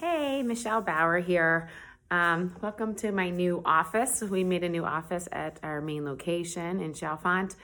Hey, Michelle Bauer here. Um, welcome to my new office. We made a new office at our main location in Chalfont.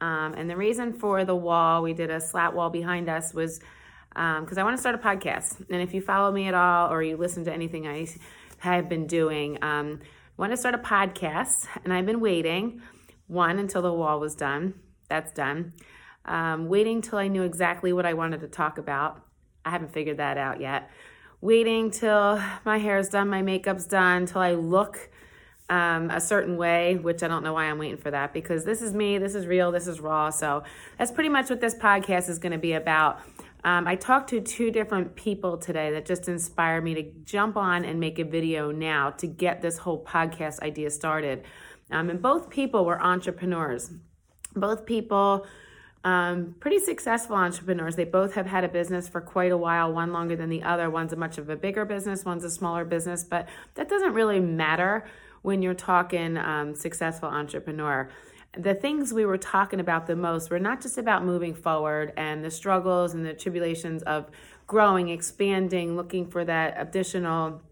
Um, and the reason for the wall, we did a slat wall behind us, was because um, I want to start a podcast. And if you follow me at all or you listen to anything I have been doing, um, I want to start a podcast. And I've been waiting, one, until the wall was done. That's done. Um, waiting till I knew exactly what I wanted to talk about. I haven't figured that out yet waiting till my hair's done, my makeup's done, till I look um, a certain way, which I don't know why I'm waiting for that because this is me, this is real, this is raw. So that's pretty much what this podcast is going to be about. Um, I talked to two different people today that just inspired me to jump on and make a video now to get this whole podcast idea started. Um, and both people were entrepreneurs. Both people um, pretty successful entrepreneurs. They both have had a business for quite a while, one longer than the other. One's a much of a bigger business, one's a smaller business, but that doesn't really matter when you're talking um, successful entrepreneur. The things we were talking about the most were not just about moving forward and the struggles and the tribulations of growing, expanding, looking for that additional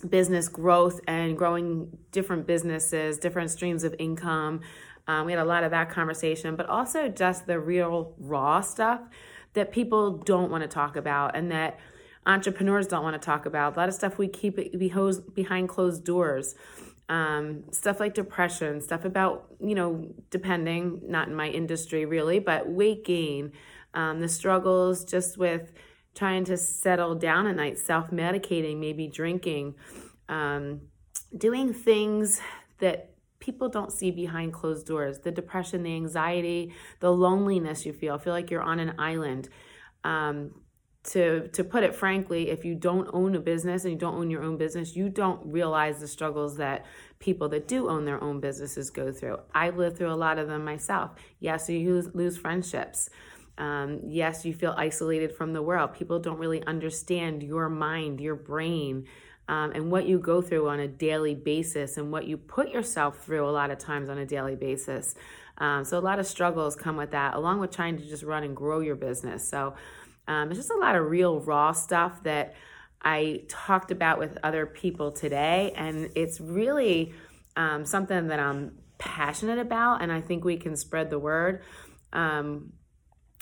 business growth and growing different businesses, different streams of income, um, we had a lot of that conversation, but also just the real raw stuff that people don't want to talk about and that entrepreneurs don't want to talk about. A lot of stuff we keep behind closed doors. Um, stuff like depression, stuff about, you know, depending, not in my industry really, but weight gain, um, the struggles just with trying to settle down at night, self medicating, maybe drinking, um, doing things that people don't see behind closed doors. The depression the anxiety the loneliness you feel. Feel like you're on an island. Um, to to put it frankly if you don't own a business and you don't own your own business you don't realize the struggles that people that do own their own businesses go through. I've lived through a lot of them myself. Yes you lose, lose friendships um, yes you feel isolated from the world people don't really understand your mind your brain um, and what you go through on a daily basis and what you put yourself through a lot of times on a daily basis. Um, so, a lot of struggles come with that, along with trying to just run and grow your business. So, um, it's just a lot of real raw stuff that I talked about with other people today. And it's really um, something that I'm passionate about, and I think we can spread the word. Um,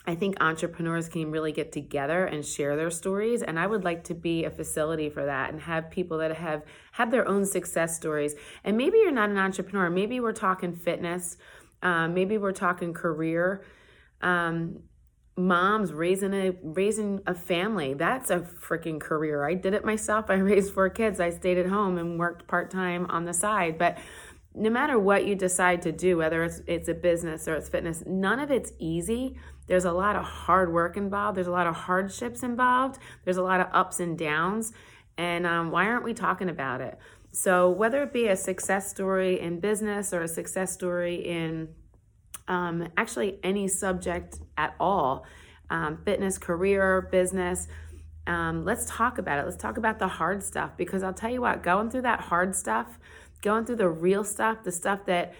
I think entrepreneurs can really get together and share their stories. And I would like to be a facility for that and have people that have had their own success stories. And maybe you're not an entrepreneur. Maybe we're talking fitness. Um, maybe we're talking career. Um, moms raising a raising a family that's a freaking career i did it myself i raised four kids i stayed at home and worked part-time on the side but no matter what you decide to do whether it's it's a business or it's fitness none of it's easy there's a lot of hard work involved. There's a lot of hardships involved. There's a lot of ups and downs. And um, why aren't we talking about it? So, whether it be a success story in business or a success story in um, actually any subject at all um, fitness, career, business um, let's talk about it. Let's talk about the hard stuff because I'll tell you what, going through that hard stuff, going through the real stuff, the stuff that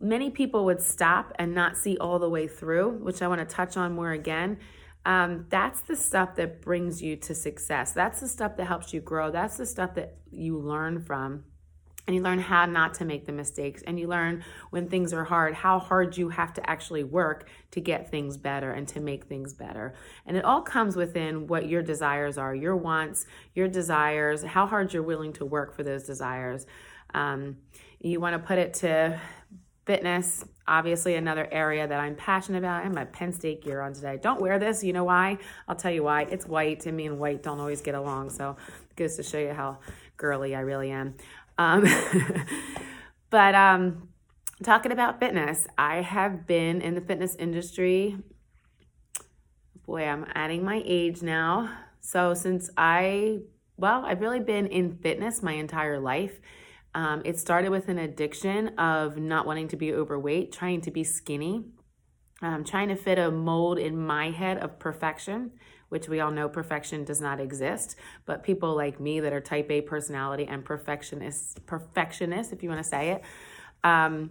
many people would stop and not see all the way through, which I want to touch on more again. Um, that's the stuff that brings you to success. That's the stuff that helps you grow. That's the stuff that you learn from. And you learn how not to make the mistakes. And you learn when things are hard, how hard you have to actually work to get things better and to make things better. And it all comes within what your desires are, your wants, your desires, how hard you're willing to work for those desires. Um, you want to put it to Fitness, obviously another area that I'm passionate about. I have my Penn State gear on today. Don't wear this. You know why? I'll tell you why. It's white, and me and white don't always get along. So goes to show you how girly I really am. Um, but um, talking about fitness, I have been in the fitness industry. Boy, I'm adding my age now. So since I, well, I've really been in fitness my entire life. Um, it started with an addiction of not wanting to be overweight, trying to be skinny, um, trying to fit a mold in my head of perfection, which we all know perfection does not exist. But people like me that are type A personality and perfectionists, perfectionists, if you want to say it, um,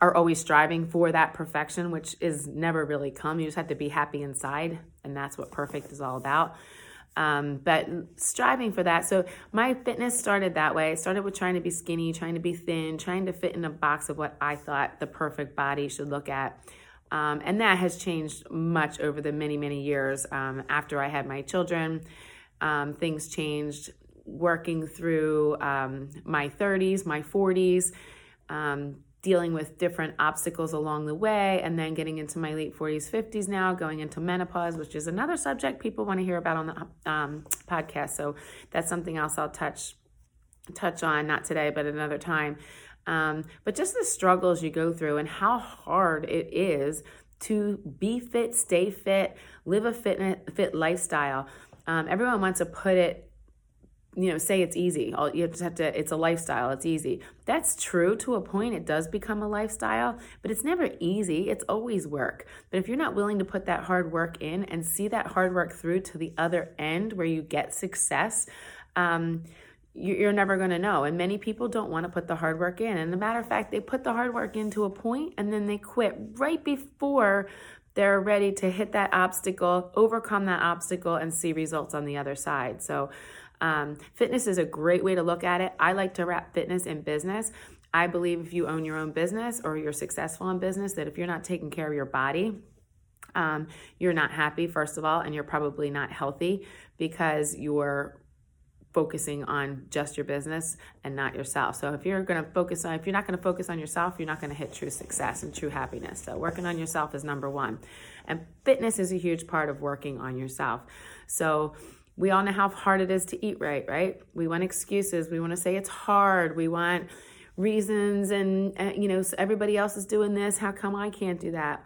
are always striving for that perfection, which is never really come. You just have to be happy inside, and that's what perfect is all about. Um, but striving for that. So my fitness started that way. I started with trying to be skinny, trying to be thin, trying to fit in a box of what I thought the perfect body should look at. Um, and that has changed much over the many, many years um, after I had my children. Um, things changed working through um, my 30s, my 40s, um, dealing with different obstacles along the way, and then getting into my late 40s, 50s now, going into menopause, which is another subject people want to hear about on the um, podcast. So that's something else I'll touch touch on, not today, but another time. Um, but just the struggles you go through and how hard it is to be fit, stay fit, live a fit, fit lifestyle. Um, everyone wants to put it you know, say it's easy. You just have to, it's a lifestyle, it's easy. That's true to a point. It does become a lifestyle, but it's never easy. It's always work. But if you're not willing to put that hard work in and see that hard work through to the other end where you get success, um, you're never going to know. And many people don't want to put the hard work in. And a matter of fact, they put the hard work into a point and then they quit right before they're ready to hit that obstacle, overcome that obstacle, and see results on the other side. So, um, fitness is a great way to look at it. I like to wrap fitness in business. I believe if you own your own business or you're successful in business, that if you're not taking care of your body, um, you're not happy, first of all, and you're probably not healthy because you're focusing on just your business and not yourself. So if you're going to focus on if you're not going to focus on yourself, you're not going to hit true success and true happiness. So working on yourself is number 1. And fitness is a huge part of working on yourself. So we all know how hard it is to eat right, right? We want excuses. We want to say it's hard. We want reasons and, uh, you know, everybody else is doing this. How come I can't do that?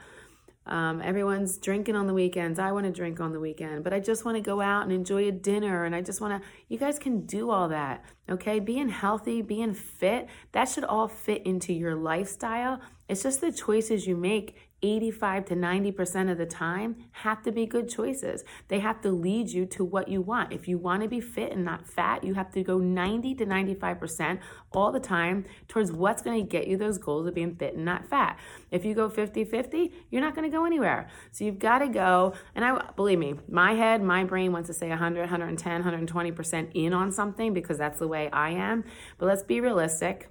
Um, everyone's drinking on the weekends. I want to drink on the weekend, but I just want to go out and enjoy a dinner. And I just want to, you guys can do all that. Okay. Being healthy, being fit, that should all fit into your lifestyle. It's just the choices you make 85 to 90% of the time have to be good choices. They have to lead you to what you want. If you want to be fit and not fat, you have to go 90 to 95% all the time towards what's going to get you those goals of being fit and not fat. If you go 50 50, you're not going to go anywhere. So you've got to go, and I believe me, my head, my brain wants to say 100, 110, 120% in on something because that's the way I am. But let's be realistic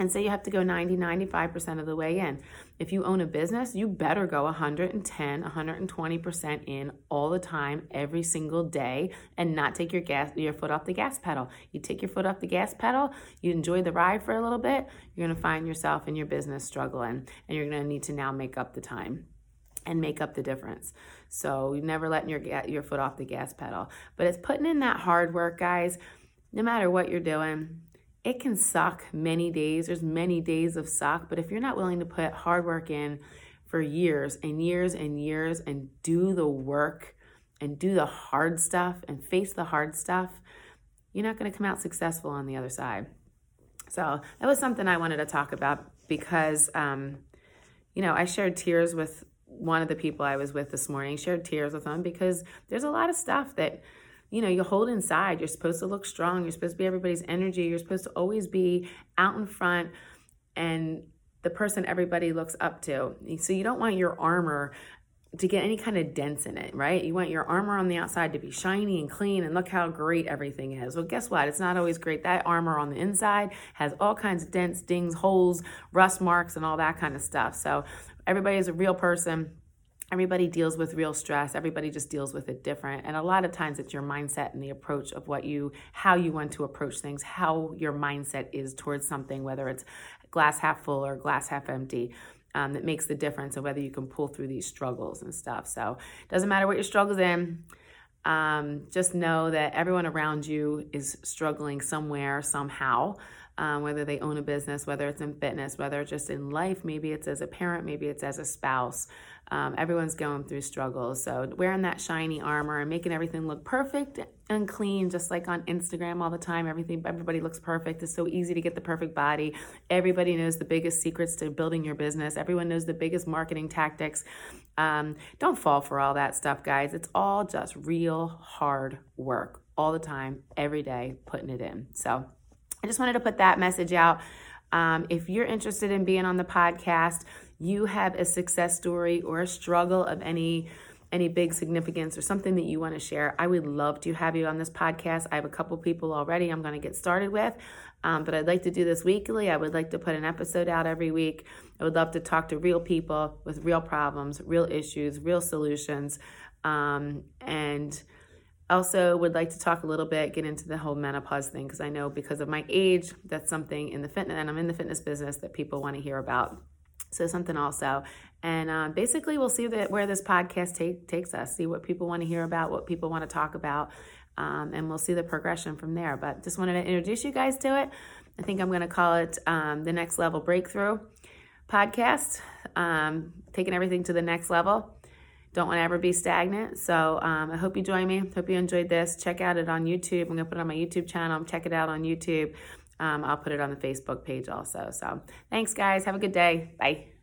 and say you have to go 90, 95% of the way in. If you own a business, you better go 110, 120% in all the time, every single day, and not take your gas your foot off the gas pedal. You take your foot off the gas pedal, you enjoy the ride for a little bit, you're gonna find yourself in your business struggling, and you're gonna need to now make up the time and make up the difference. So you never letting your your foot off the gas pedal. But it's putting in that hard work, guys. No matter what you're doing, it can suck many days. There's many days of suck, but if you're not willing to put hard work in for years and years and years and do the work and do the hard stuff and face the hard stuff, you're not going to come out successful on the other side. So that was something I wanted to talk about because, um, you know, I shared tears with one of the people I was with this morning, shared tears with them because there's a lot of stuff that you know, you hold inside. You're supposed to look strong. You're supposed to be everybody's energy. You're supposed to always be out in front and the person everybody looks up to. So you don't want your armor to get any kind of dents in it, right? You want your armor on the outside to be shiny and clean and look how great everything is. Well, guess what? It's not always great. That armor on the inside has all kinds of dents, dings, holes, rust marks, and all that kind of stuff. So everybody is a real person everybody deals with real stress. Everybody just deals with it different. And a lot of times it's your mindset and the approach of what you how you want to approach things how your mindset is towards something whether it's glass half full or glass half empty um, that makes the difference of whether you can pull through these struggles and stuff. So doesn't matter what your struggles in um, just know that everyone around you is struggling somewhere somehow um, whether they own a business, whether it's in fitness, whether it's just in life, maybe it's as a parent, maybe it's as a spouse. Um, everyone's going through struggles. So wearing that shiny armor and making everything look perfect and clean, just like on Instagram all the time, everything everybody looks perfect. It's so easy to get the perfect body. Everybody knows the biggest secrets to building your business. Everyone knows the biggest marketing tactics. Um, don't fall for all that stuff, guys. It's all just real hard work all the time, every day, putting it in. So I just wanted to put that message out. Um, if you're interested in being on the podcast, you have a success story or a struggle of any any big significance or something that you want to share, I would love to have you on this podcast. I have a couple people already I'm going to get started with, um, but I'd like to do this weekly. I would like to put an episode out every week. I would love to talk to real people with real problems, real issues, real solutions, um, and also would like to talk a little bit get into the whole menopause thing because i know because of my age that's something in the fitness and i'm in the fitness business that people want to hear about. So something also. And uh, basically we'll see that where this podcast take, takes us see what people want to hear about what people want to talk about um, and we'll see the progression from there. But just wanted to introduce you guys to it. I think i'm going to call it um, the next level breakthrough podcast. Um, taking everything to the next level don't want to ever be stagnant. So um, I hope you join me. Hope you enjoyed this. Check out it on YouTube. I'm going to put it on my YouTube channel. Check it out on YouTube. Um, I'll put it on the Facebook page also. So thanks, guys. Have a good day. Bye.